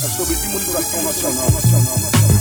é sobre simulação nacional. nacional, nacional.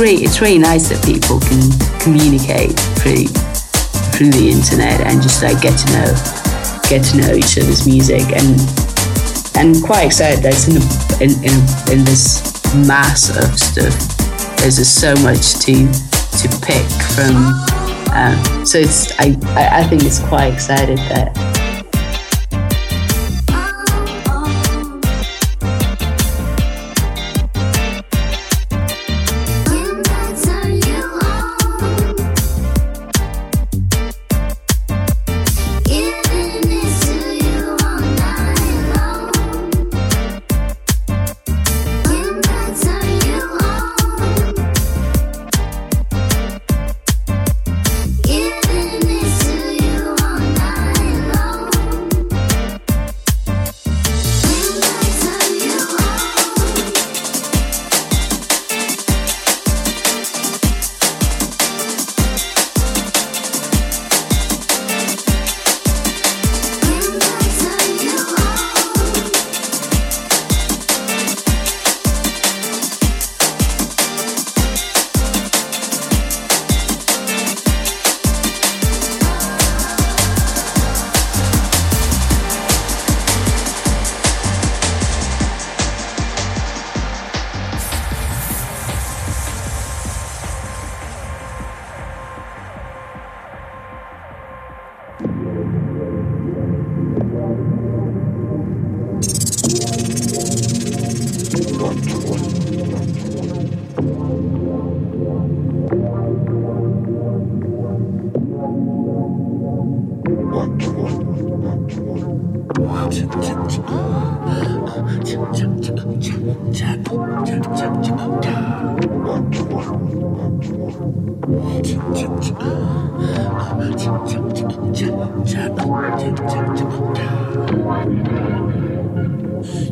Really it's really nice that people can communicate through through the internet and just like get to know get to know each other's music and and quite excited that it's in, the, in, in, in this mass of stuff. There's just so much to to pick from um, so it's I, I think it's quite excited that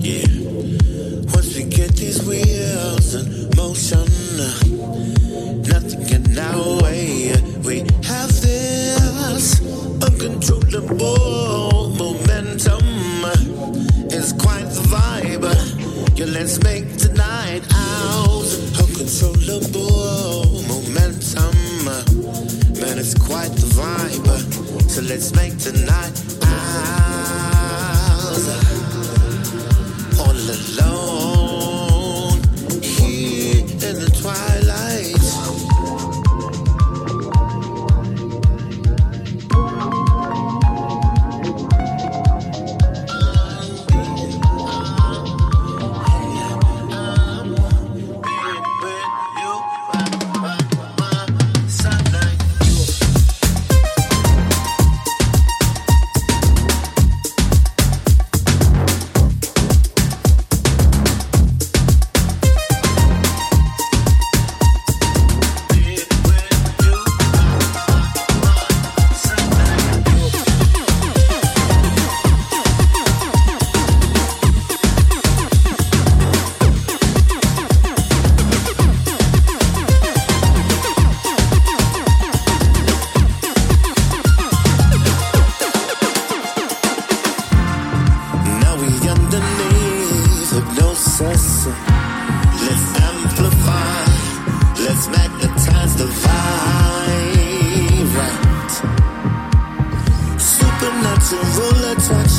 Yeah, once we get these wheels in motion. let's make tonight.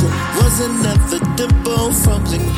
Wasn't inevitable from the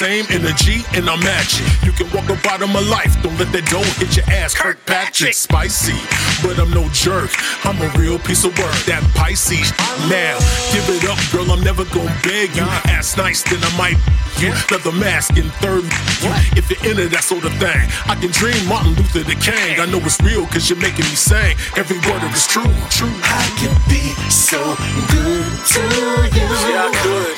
same energy and I'm matching. You can walk the bottom of life. Don't let that door hit your ass. Kirkpatrick. Spicy, but I'm no jerk. I'm a real piece of work. That Pisces. Now, give it up, girl. I'm never gonna beg you. Ass nice, then I might. You leather mask and third. You. If you're into that sort of thing, I can dream Martin Luther the King. I know it's real cause you're making me sing. Every word of it's true, true. I can be so good to you. Yeah, I could.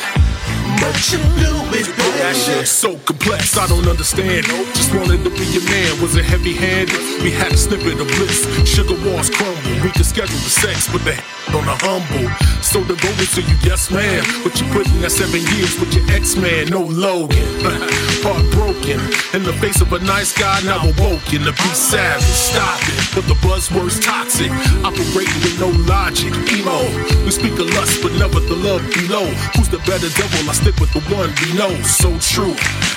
But you blew it. That shit's so complex, I don't understand. Just wanted to be your man, was it heavy handed? We had a snippet of bliss, sugar walls crumble. We could schedule the sex, but the on the humble. So devoted to you, yes ma'am. But you put in that seven years with your ex man, no Logan. Heartbroken, in the face of a nice guy, now awoken to be savage. Stop it, but the buzzword's toxic. Operating with no logic, emo. We speak of lust, but never the love below. Who's the better devil? I stick with the one we know. So true.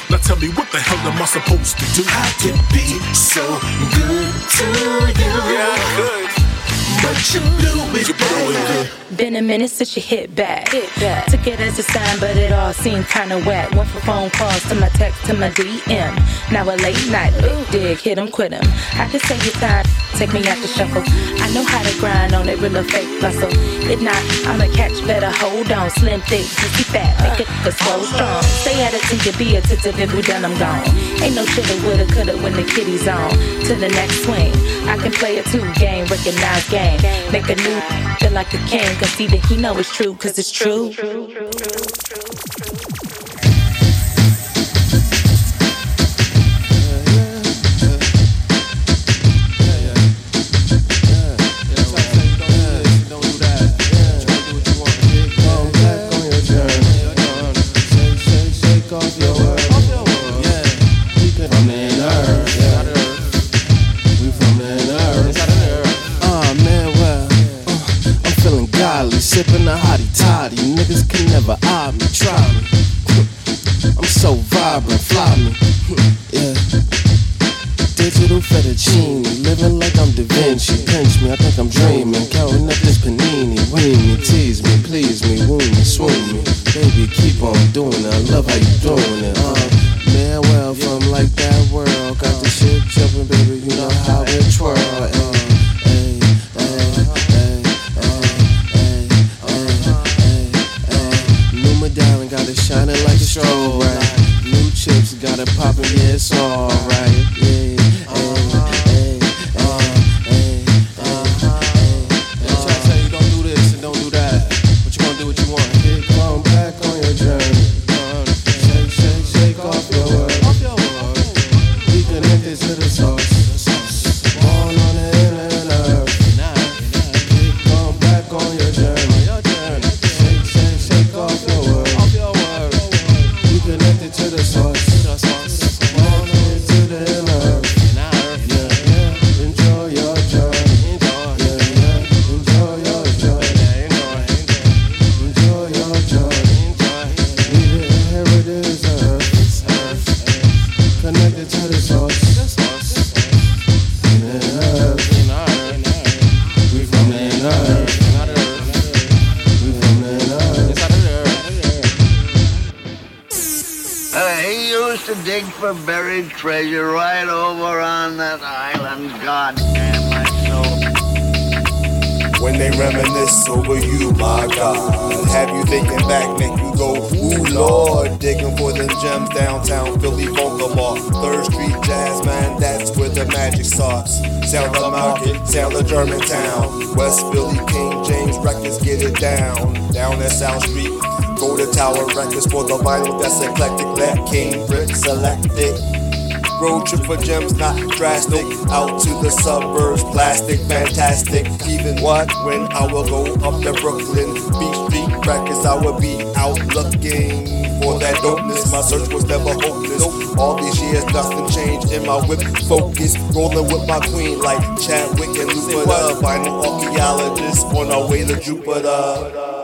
Now tell me, what the hell am I supposed to do? I can be so good to you. Yeah, I could. But you blew it, baby. Been a minute since you hit back. Took it as a sign, but it all seemed kinda whack. Went from phone calls to my text to my DM. Now a late night, ooh, dig, hit 'em, quit 'em. I can save you time, take me out the shuffle. I know how to grind on it, real or fake muscle. If not, I'ma catch better, hold on. Slim, thick, juicy fat, make it the slow strong. Stay at it till you be attentive, if we done, I'm gone. Ain't no shoulda, woulda, coulda when the kitty's on. To the next swing, I can play a two game, recognize game. Make a new feel like a king, cause see that he know it's true, cause it's true. Oh sipping a hottie toddy. Niggas can never eye me, try me. I'm so vibrant, fly me. Yeah. Digital fettuccine, living like I'm Da Vinci. Pinch me, I think I'm dreaming. Counting up this panini, wean me, tease me, please me, wound me, swoon me. Baby, keep on doing it. I love how you doing it. Uh, man, well, from like that vinyl that's eclectic. Let King Brick select it. Road trip for gems, not drastic. Out to the suburbs, plastic, fantastic. Even what? When I will go up to Brooklyn, Beach Street Records, I will be out looking for that dopeness. My search was never hopeless. All these years, nothing changed in my whip focus. Rolling with my queen like Chadwick and Lupita. Vinyl archaeologist on our way to Jupiter.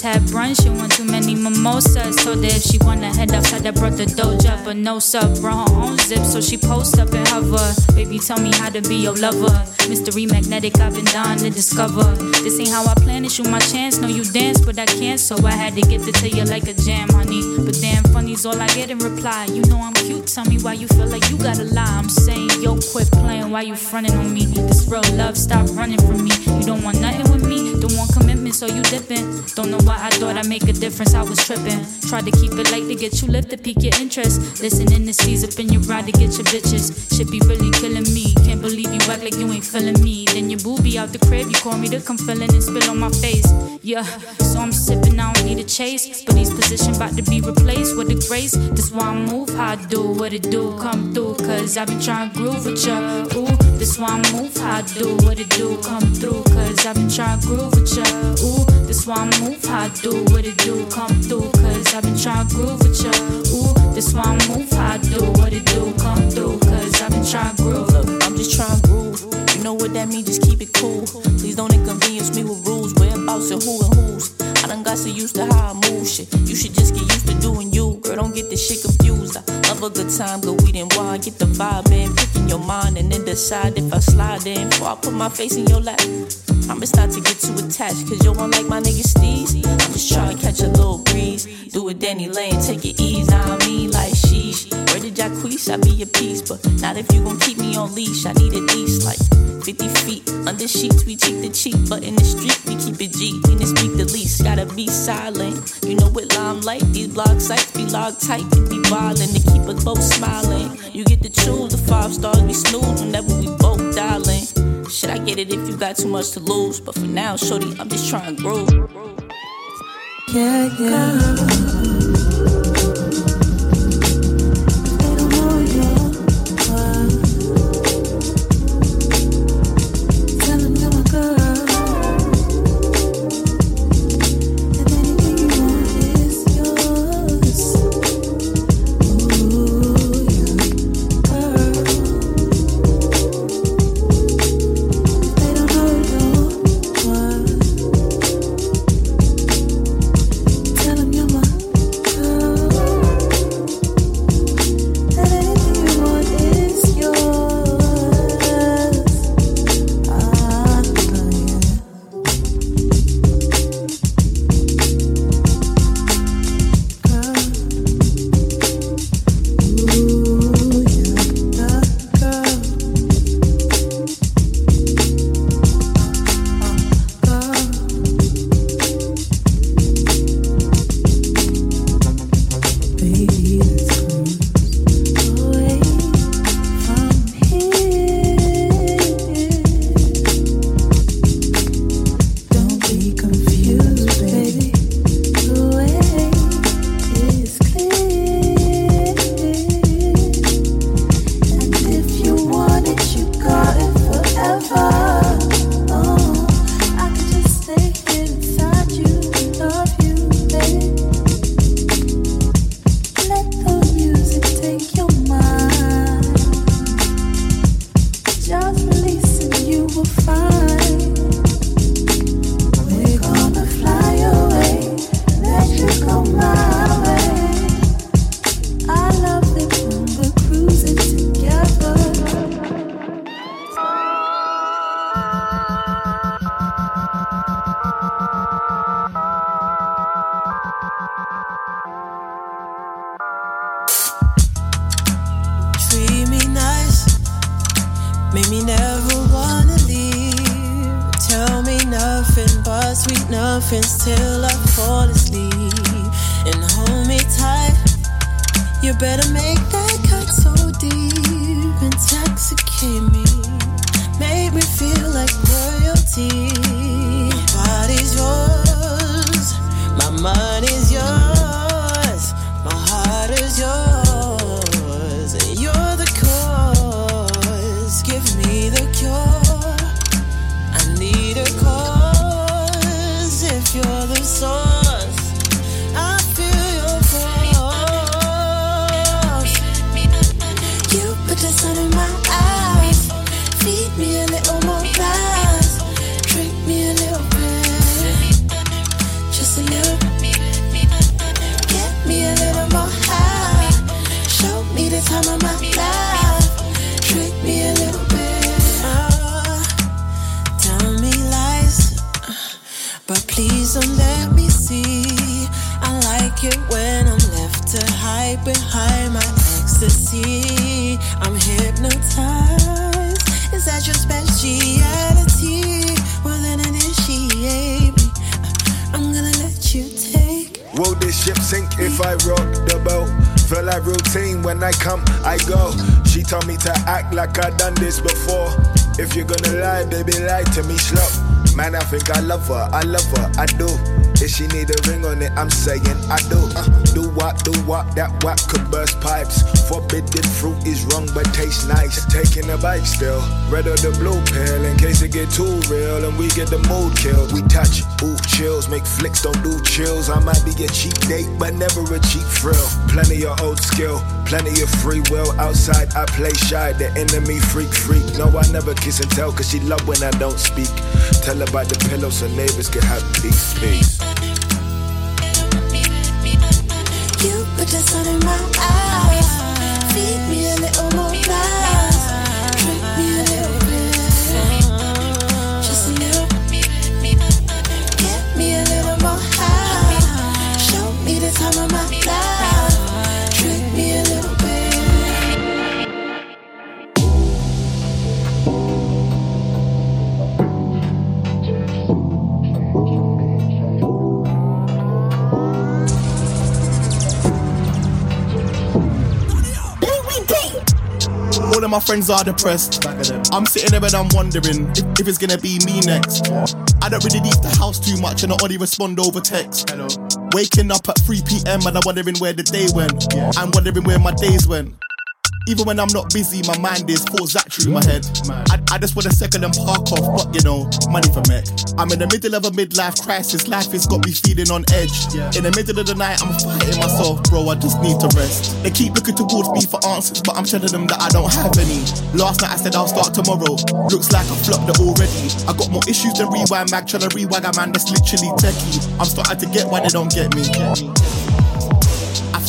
Just had brunch and one too many mimosas. Told that if she wanna head outside, I brought the doja. But no sub, brought her own zip. So she post up and hover. Baby, tell me how to be your lover. Mystery magnetic, I've been dying to discover. This ain't how I plan to shoot my chance. No, you dance, but I can't. So I had to get to tell you like a jam, honey. But damn, funny's all I get in reply. You know I'm cute, tell me why you feel like you gotta lie. I'm saying, yo, quit playing, why you fronting on me? This real love, stop running from me. You don't want nothing with me, don't want commitment, so you dipping. Don't know why I thought I'd make a difference, I was tripping. Tried to keep it light to get you lifted, pique your interest. Listening to C's up in your ride to get your bitches. Should be really killing me. Can't believe you act like you ain't feeling me. Then your booby out the crib, you call me to come feeling and spill on my face. Yeah, so I'm sipping, I don't need a chase. But these position about to be replaced with a grace. This why I move, how I do, what it do, come through. Cause I've been trying to groove with ya. Ooh, this why I move, how I do, what it do, come through. Cause I've been trying to groove with ya. Ooh, this why I move, how I do, what it do, come through. Cause I've been trying to groove with ya. Ooh, this why I move, how I do, what it do, come through. Cause I've been trying to groove. Look, I'm just trying to groove. You know what that means, just keep it cool. Please don't inconvenience me with rules, whereabouts and who and who's. I done got so used to how I move shit. You should just get used to doing you. Girl, don't get this shit confused. I love a good time, go weed and wine. Get the vibe in, pick in your mind, and then decide if I slide in. Before I put my face in your lap. Promise not to get too attached, cause you won't like my nigga Steve. I'm just trying to catch a little breeze. Do it Danny Lane, take it easy on me like sheesh. Where did Jacquees? I be your piece, but not if you gon' keep me on leash. I need at least like 50 feet under sheets. We cheek to cheek, but in the street we keep it G. Need to speak the least, gotta be silent. You know what limelight? These blog sites be log tight and be to keep us both smiling. You get the choose, the five stars we snooze whenever we both dialing. Shit, I get it if you got too much to lose, but for now, shorty, I'm just trying to grow. Yeah, yeah. Royalty. Hide behind my ecstasy. I'm hypnotized. Is that your speciality? Well, then initiate me. I'm gonna let you take. Will this ship sink if I rock the boat? Feel like routine when I come, I go. She told me to act like I done this before. If you're gonna lie, baby, lie to me slow. Man, I think I love her, I love her, I do. If she need a ring on it, I'm saying I do. Uh, do what, do what, that what could burst pipes. Forbidden fruit is wrong, but tastes nice. Taking a bite still, red or the blue pill in case it get too real and we get the mood killed. We touch, ooh, chills, make flicks, don't do chills. I might be a cheap date, but never a cheap frill. Plenty of old skill, plenty of free will. Outside, I play shy, the enemy freak freak. No, I never kiss and tell, cause she love when I don't speak. Tell her about the pillow so neighbors can have peace, peace. Sun in my eyes. Feed me a little more of my friends are depressed. I'm sitting there and I'm wondering if, if it's gonna be me next. I don't really leave the house too much and I only respond over text. Waking up at 3 p.m. and I'm wondering where the day went. I'm wondering where my days went. Even when I'm not busy, my mind is full Zachary in my head. I, I just want a second and park off, but you know, money for mech. I'm in the middle of a midlife crisis. Life has got me feeling on edge. In the middle of the night, I'm fighting myself, bro. I just need to rest. They keep looking towards me for answers, but I'm telling them that I don't have any. Last night I said I'll start tomorrow. Looks like I flopped it already. I got more issues than rewind mag, trying to rewag a man that's literally techie. I'm starting to get why they don't get me.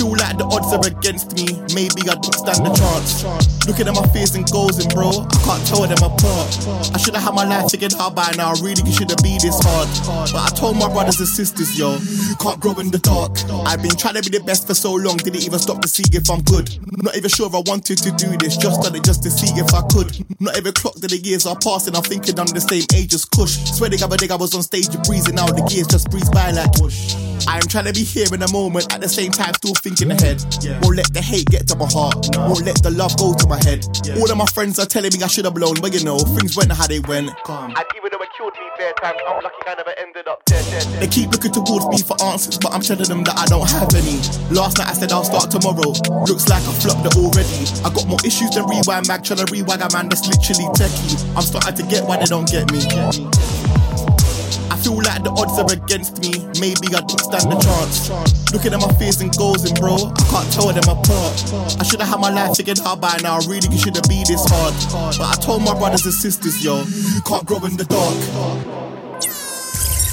Feel like the odds are against me. Maybe I don't stand a chance. Looking at my fears and goals, and bro, I can't tell them apart. I should have had my life figured out by now. Really, it shouldn't be this hard. But I told my brothers and sisters, yo, you can't grow in the dark. I've been trying to be the best for so long, didn't even stop to see if I'm good. Not even sure if I wanted to do this, just done it just to see if I could. Not even clocked that the years are passing. I'm thinking I'm the same age as Kush. Swear to God, I think I was on stage breezing out. The gears just breeze by like whoosh. I am trying to be here in the moment, at the same time still thinking ahead. Won't let the hate get to my heart, won't let the love go to my head. All of my friends are telling me I should have blown, but you know, things went how they went. And even though it killed me bare times, I'm lucky I never ended up dead, dead, dead. They keep looking towards me for answers, but I'm telling them that I don't have any. Last night I said I'll start tomorrow. Looks like I flopped it already. I got more issues than rewind mag, trying to rewag a man that's literally techie. I'm starting to get why they don't get me. I feel like the odds are against me. Maybe I don't stand a chance. Looking at my fears and goals, and bro, I can't tell them apart. I should have had my life figured out by now. Really, it shouldn't be this hard. But I told my brothers and sisters, yo, you can't grow in the dark.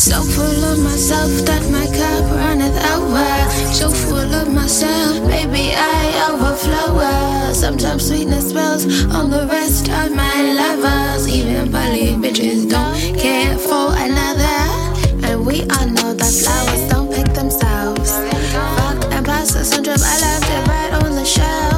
So full of myself that my cup runneth over. So full of myself, baby, I overflow. Sometimes sweetness spells on the rest of my lovers. Even bully bitches don't care for another. And we all know that flowers don't pick themselves. Fuck and pass the syndrome, I left it right on the shelf.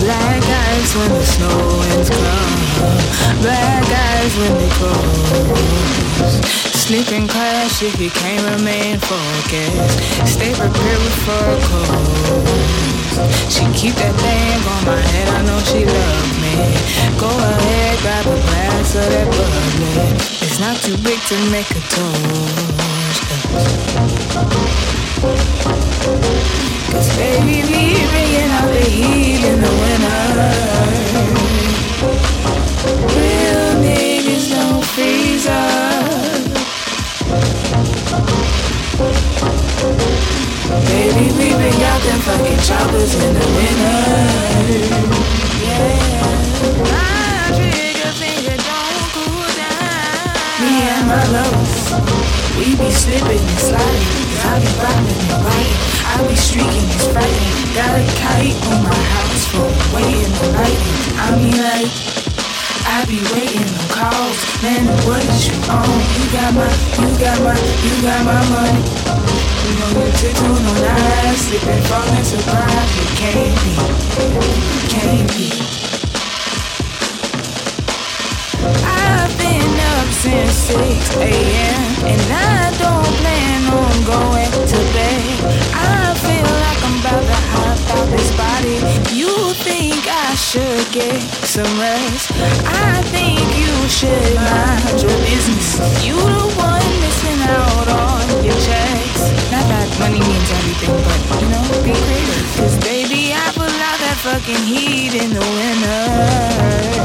Black eyes when the snow winds come. Black eyes when they close. Sleep and crash if you can't remain focused. Stay prepared for a cold. She keep that thing on my head, I know she love me. Go ahead, grab a glass of that bubbly. It's not too big to make a toast. Cause baby, we out the heat in the winter. Baby, we them fucking choppers in the winter. Yeah. My trigger finger don't cool down. Me and my we be slipping and sliding. I be rocking and writing. I be streaking and spriting. Got a kite on my house for waiting and lighting. I mean like. I be waiting on calls, man. What is you on? You got my, you got my, you got my money. You know you tiptoe on eyes, slipping, falling, surprise. You can't be, can't be. Since 6 a.m. and I don't plan on going to bed. I feel like I'm about to hop out this body. You think I should get some rest? I think you should mind your business. You the one missing out on your checks. Not that money means everything, but you know, be creative. Cause baby, I pull out that fucking heat in the winter.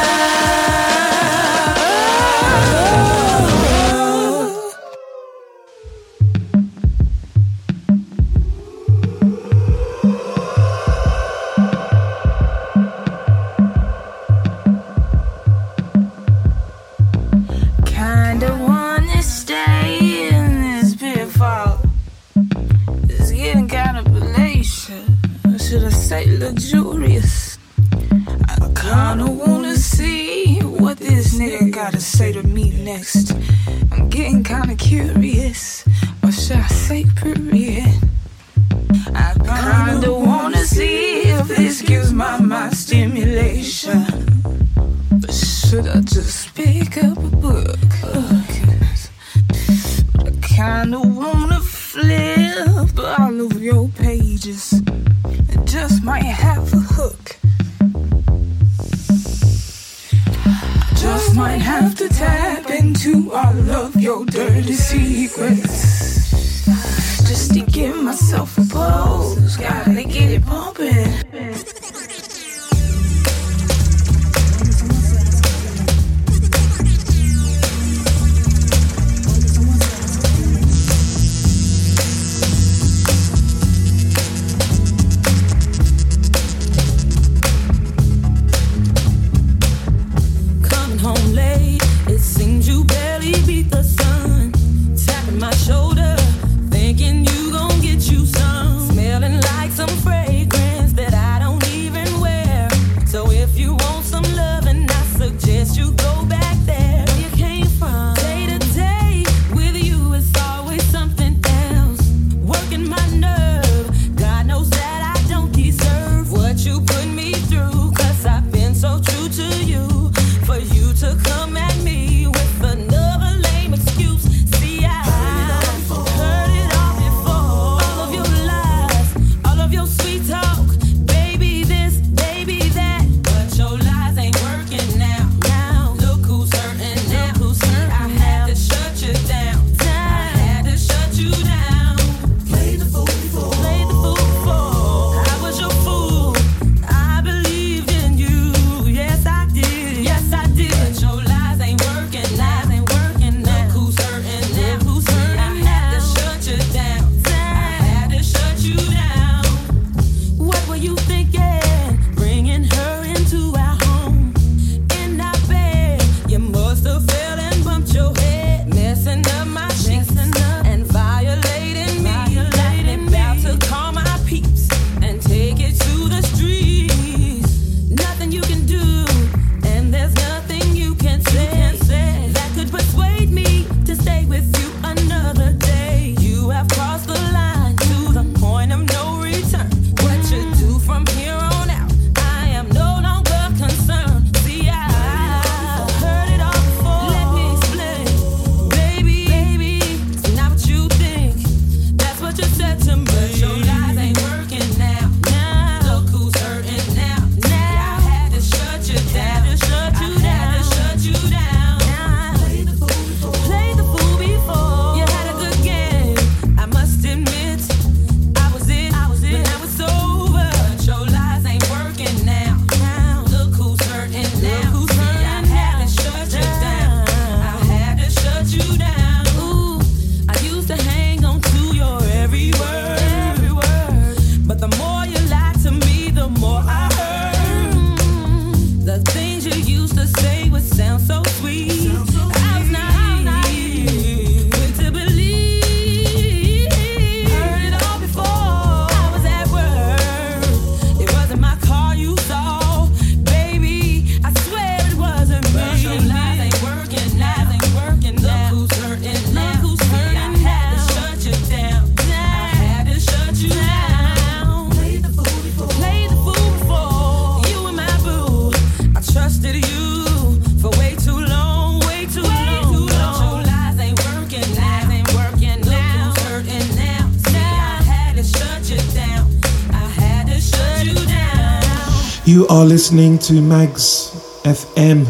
You are listening to Magz FM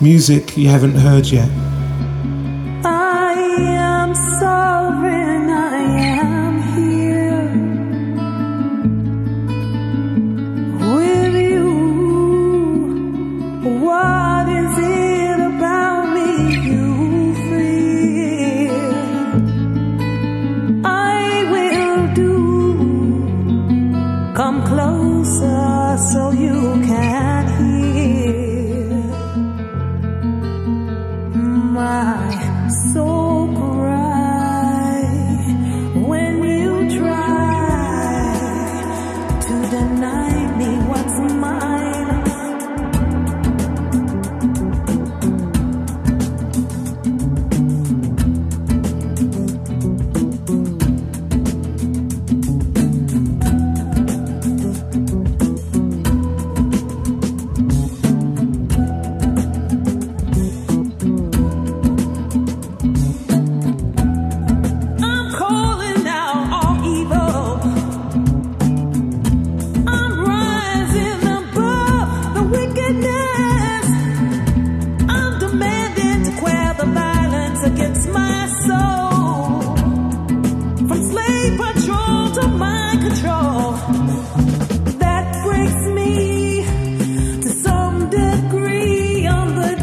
music you haven't heard yet.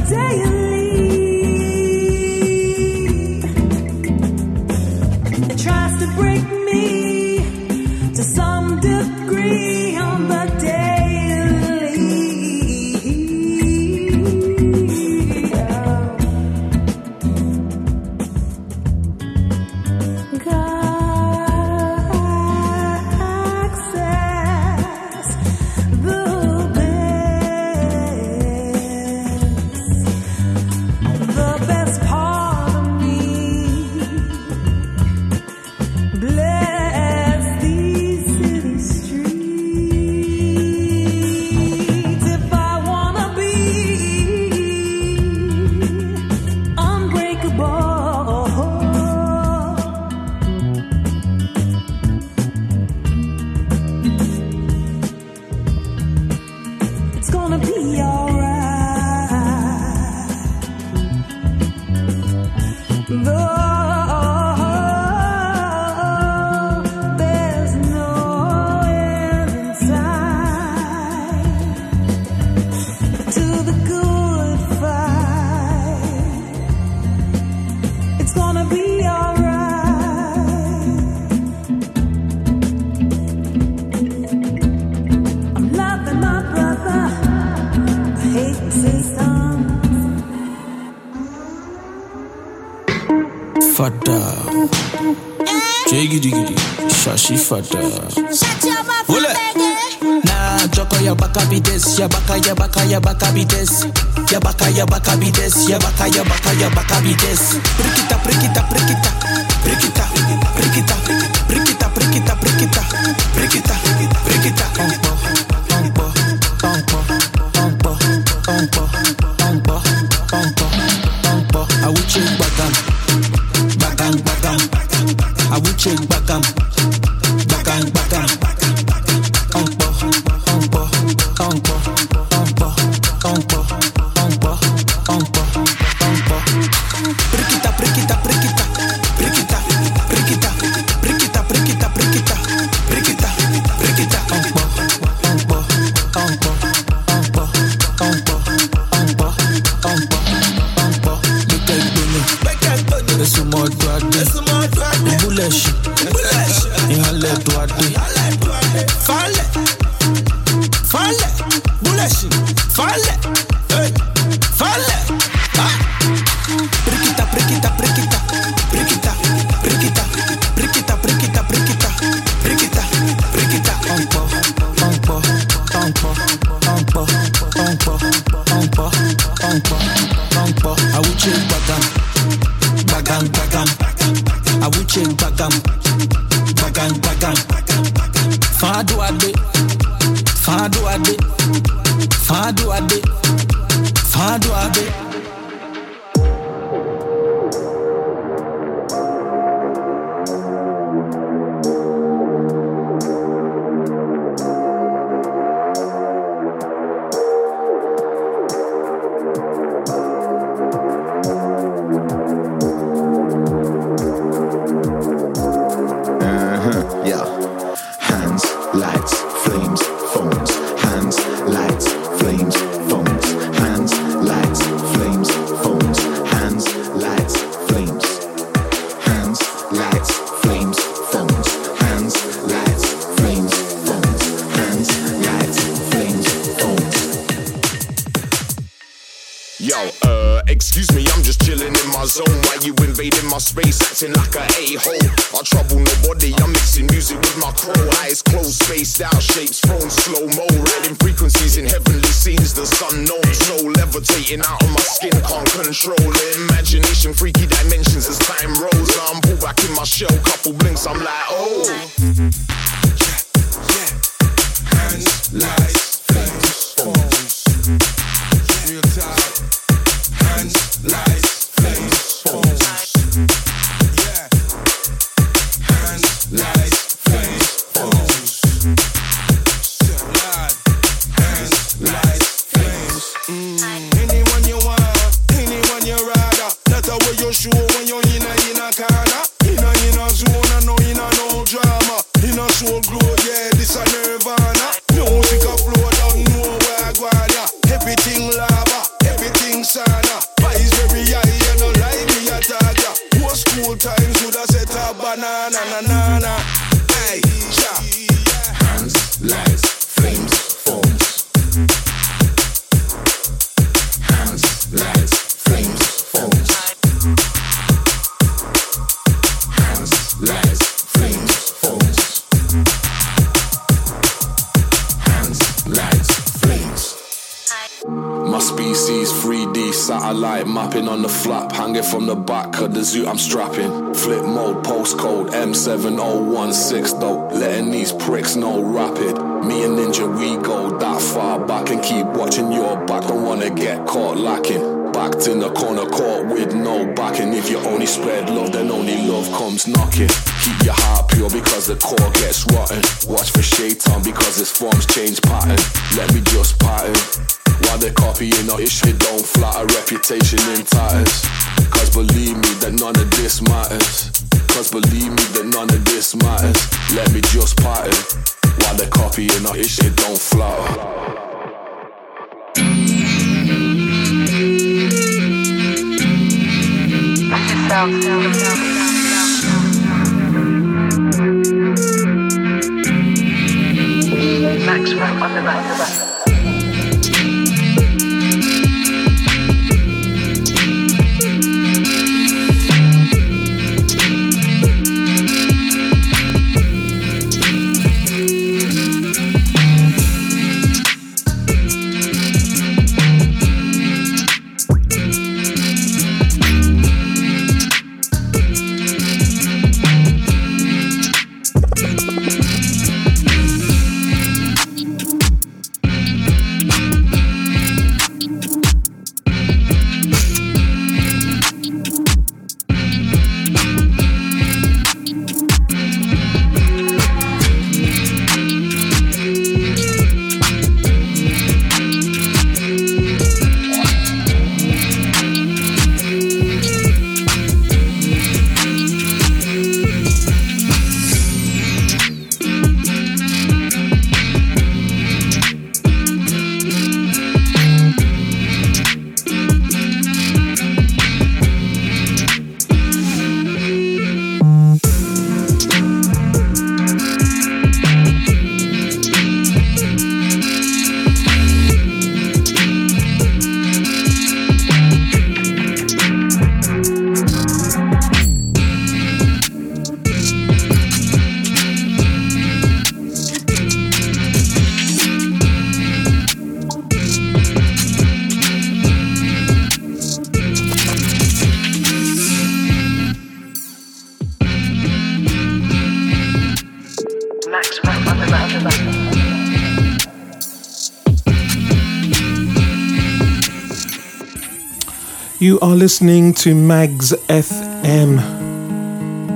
day shashi fada. Wole. Nah, joko ya baka be this, ya baka ya baka ya baka be this. Ya baka ya baka be this, ya baka ya baka ya baka be this. Prikita prikita prikita. Prikita prikita prikita prikita prikita prikita prikita. Ompo ompo ompo ompo ompo ompo ompo ompo. Awuchi bagam bagam bagam. Awuchi bagam bagam Eyes closed, spaced out, shapes thrown slow-mo. Riding frequencies in heavenly scenes, the sun known. Soul levitating out of my skin, can't control it. Imagination, freaky dimensions as time rolls. I'm pulled back in my shell, couple blinks, I'm like, oh. Hands, lights, flames, phones. Zoo I'm strapping. Flip mode, postcode M7016 though, letting these pricks know rapid. Me and Ninja, we go that far back and keep watching your back, don't wanna get caught lacking. Backed in the corner court with no backing. If you only spread love, then only love comes knocking. Keep your heart pure because the core gets rotten. Watch for shaitan because his forms change pattern. Let me just pattern. While they're copying our shit don't flatter reputation in tatters. Cause believe me that none of this matters. Cause believe me that none of this matters. Let me just pattern. While they're copying our shit don't flatter. Maxwell are listening to Magz FM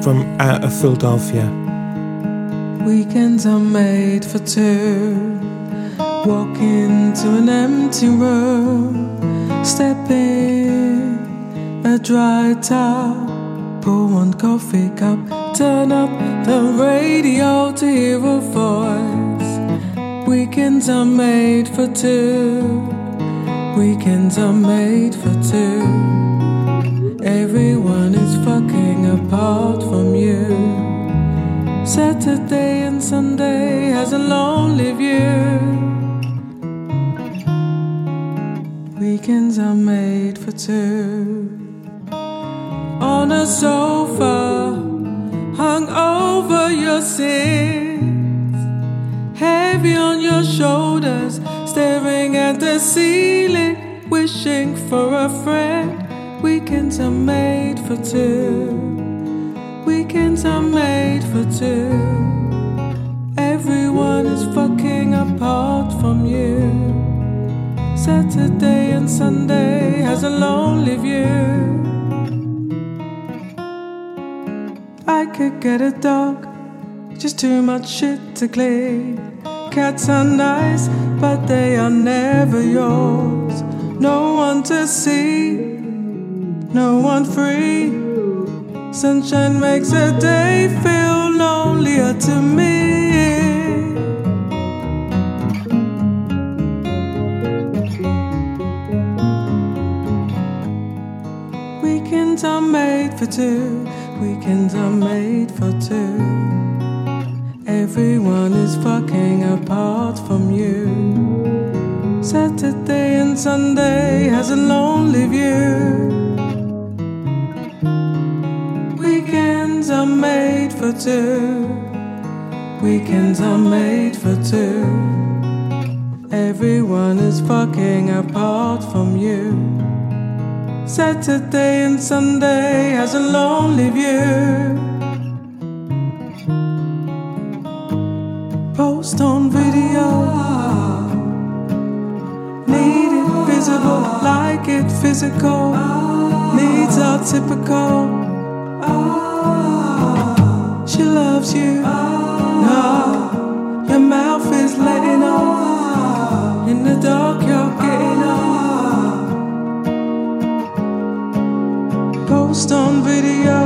from out of Philadelphia. Weekends are made for two. Walk into an empty room. Step in a dry towel. Pour one coffee cup. Turn up the radio to hear a voice. Weekends are made for two. Weekends are made for two. Everyone is fucking apart from you. Saturday and Sunday has a lonely view. Weekends are made for two. On a sofa, hung over your sins, heavy on your shoulders, staring at the ceiling, wishing for a friend. Weekends are made for two. Weekends are made for two. Everyone is fucking apart from you. Saturday and Sunday has a lonely view. I could get a dog, just too much shit to clean. Cats are nice, but they are never yours. No one to see, no one free. Sunshine makes a day feel lonelier to me. Weekends are made for two. Weekends are made for two. Everyone is fucking apart from you. Saturday and Sunday has a lonely view. For two. Weekends are made for two. Everyone is fucking apart from you. Saturday and Sunday has a lonely view. Post on video. Need it visible, like it physical. Needs are typical. She loves you. No, your mouth is letting on. In the dark, you're getting on. Post on video.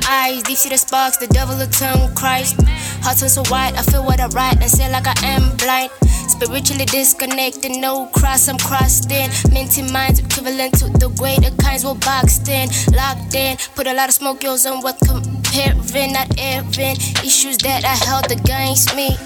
My eyes, deep see the sparks, the devil a tongue Christ. Heart turn so white, I feel what I write and say like I am blind. Spiritually disconnected, no cross, I'm crossed in. Minty minds equivalent to the greater kinds, we're boxed in, locked in. Put a lot of smoke, yours on what comparing, not airing. Issues that I held against me.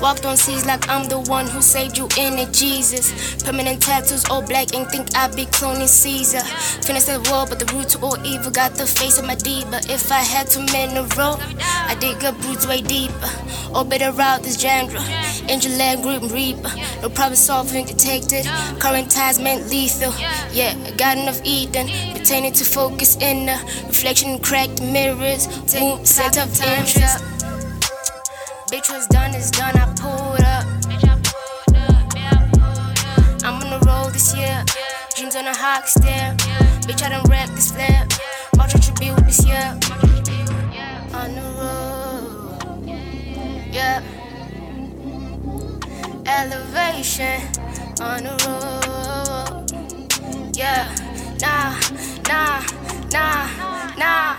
Walked on seas like I'm the one who saved you in it, Jesus. Permanent tattoos, all black, and think I be cloning Caesar. Finished the war, but the root to all evil got the face of my diva. If I had to mineral, I dig up roots way deeper. Or better route this genre. Angel land group reaper. No problem solving detected. Current ties meant lethal. Yeah, I got enough Eden. Pertaining to focus in the reflection, cracked mirrors. Moon, center of interest. Bitch, what's done is done. I pulled up. I'm on the road this year. Dreams on a hawk stair. Bitch, I done wrecked this flare. Watch tribute this year. On the road. Yeah. Elevation. On the road. Yeah. Nah, nah, nah, nah.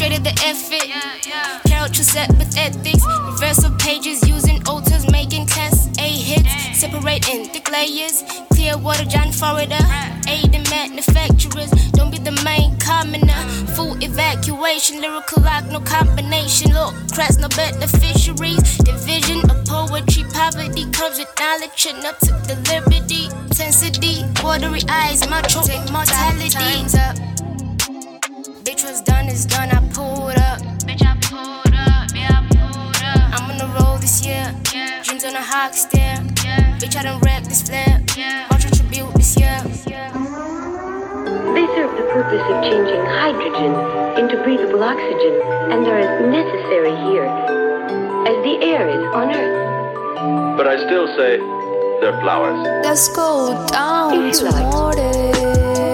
Frustrated the effort. Carol set with ethics. Reversal pages using alters, making class A hits. Separating thick layers. Clear water, John Florida. Aiding manufacturers. Don't be the main commoner. Full evacuation. Lyrical lock, no combination. Look, cracks, no beneficiaries. Division of poetry. Poverty comes with knowledge. And up to the liberty. Intensity. Watery eyes. My throat. Mortality. Time's up. Bitch, what's done is done. I pulled up. Bitch, I pulled up. Yeah, I pulled up. I'm on the road this year. Dreams on a hawk stair. Bitch, I done wrecked this flare. Watch tribute this year. They serve the purpose of changing hydrogen into breathable oxygen and are as necessary here as the air is on Earth. But I still say they're flowers. Let's go down If to you like.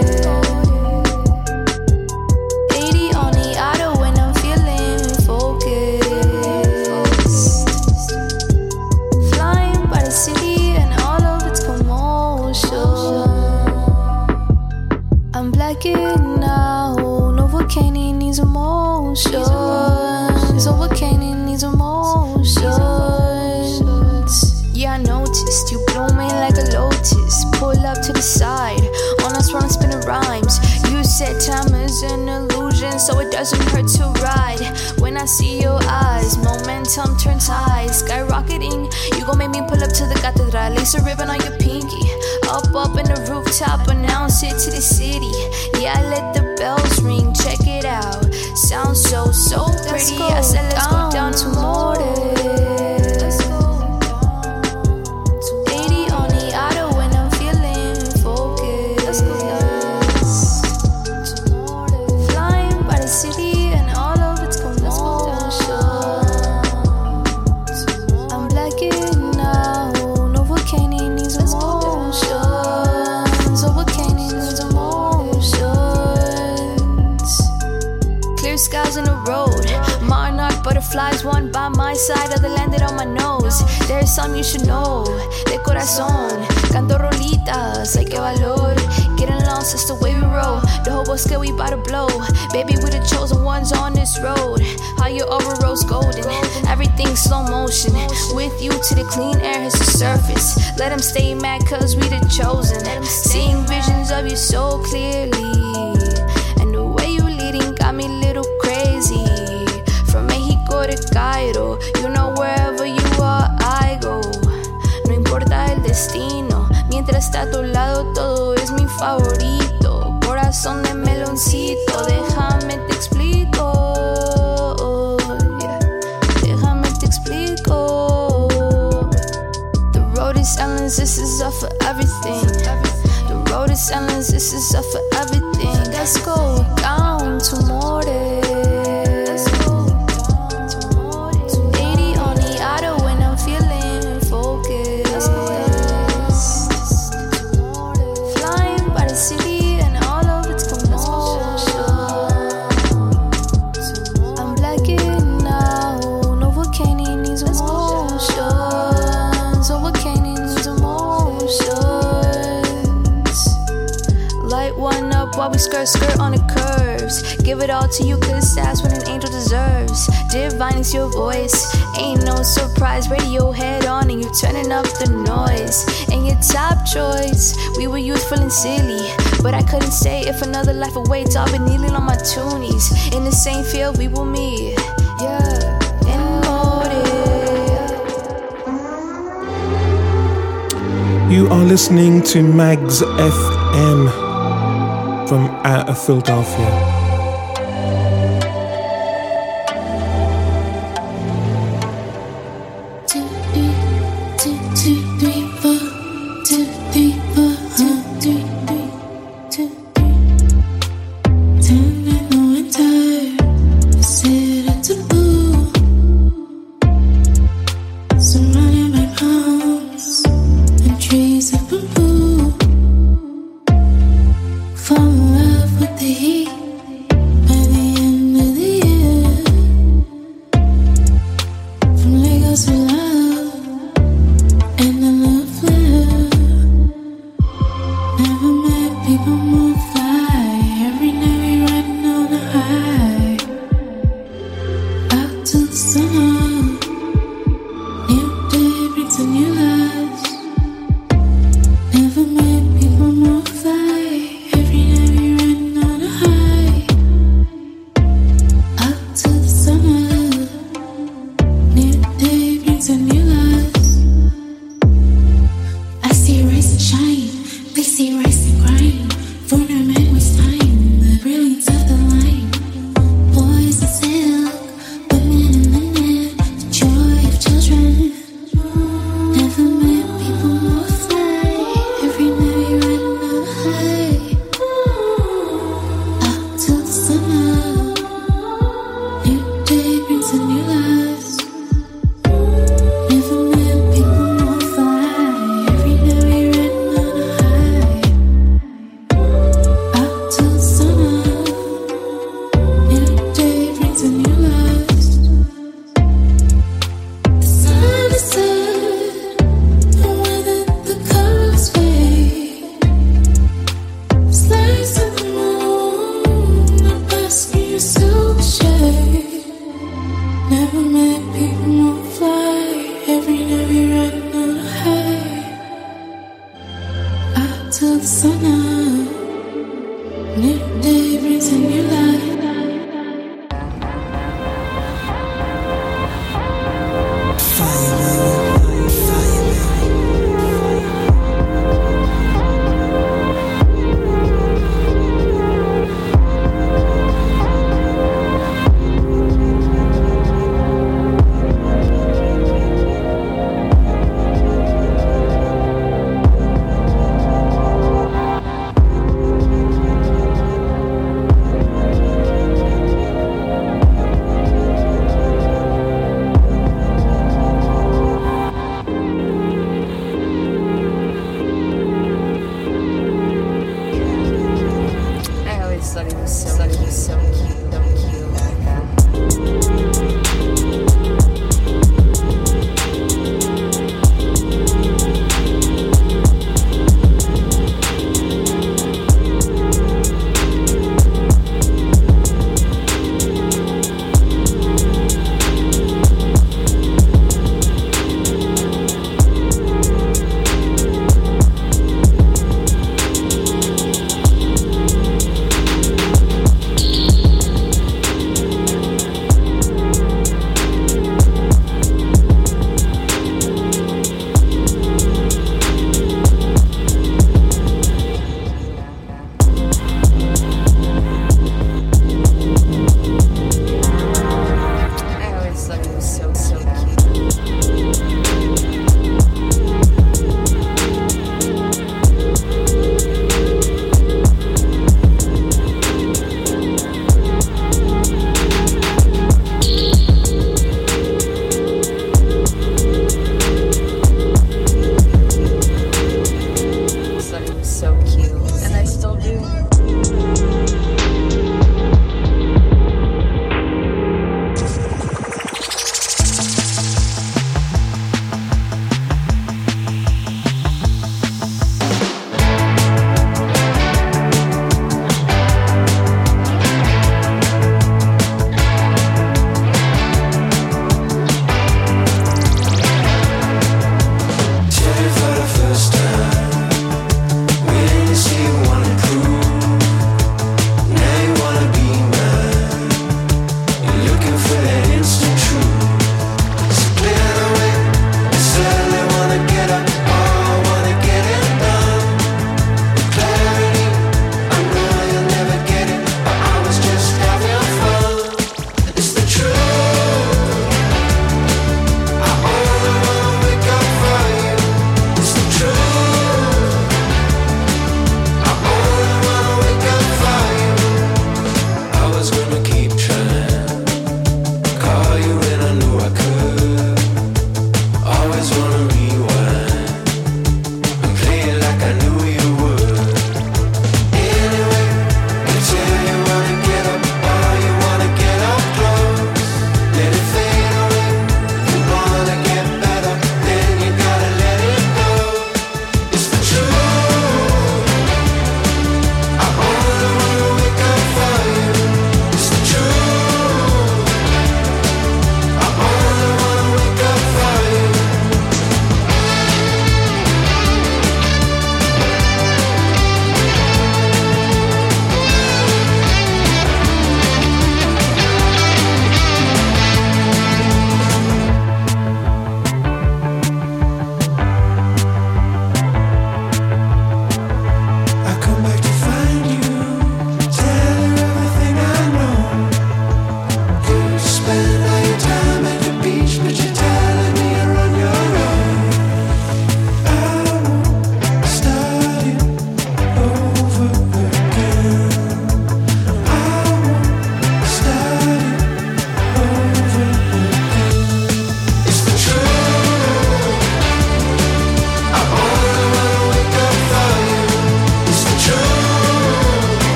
Doesn't hurt to ride. When I see your eyes, momentum turns high, skyrocketing. You gon' make me pull up to the cathedral, lace a ribbon on your pinky. Up, up in the rooftop, announce it to the city. Yeah, I let the bells ring, check it out. Sounds so, so pretty. I said, let's go down to morning. Butterflies, one by my side, other landed on my nose. There's some you should know. De corazón, canto rolitas, hay que valor. Getting lost, it's the way we roll. The whole bosque we bout to blow. Baby, we the chosen ones on this road. How your over rose golden. Everything slow motion. With you to the clean air hits the surface. Let them stay mad cause we the chosen. Seeing visions of you so clearly. You know wherever you are, I go. No importa el destino, mientras está a tu lado todo es mi favorito. Corazón de meloncito, déjame te explico. Yeah. Déjame te explico. The road is endless, this is up for everything. The road is endless, this is up for everything. Let's go down to morning. it all to you, cause that's what an angel deserves. Divine is your voice, ain't no surprise. Radio head on, and you turning up the noise. And your top choice, we were youthful and silly. But I couldn't say if another life awaits. I'll be kneeling on my tunies. In the same field, we will meet. Yeah. You are listening to Magz FM from out of Philadelphia.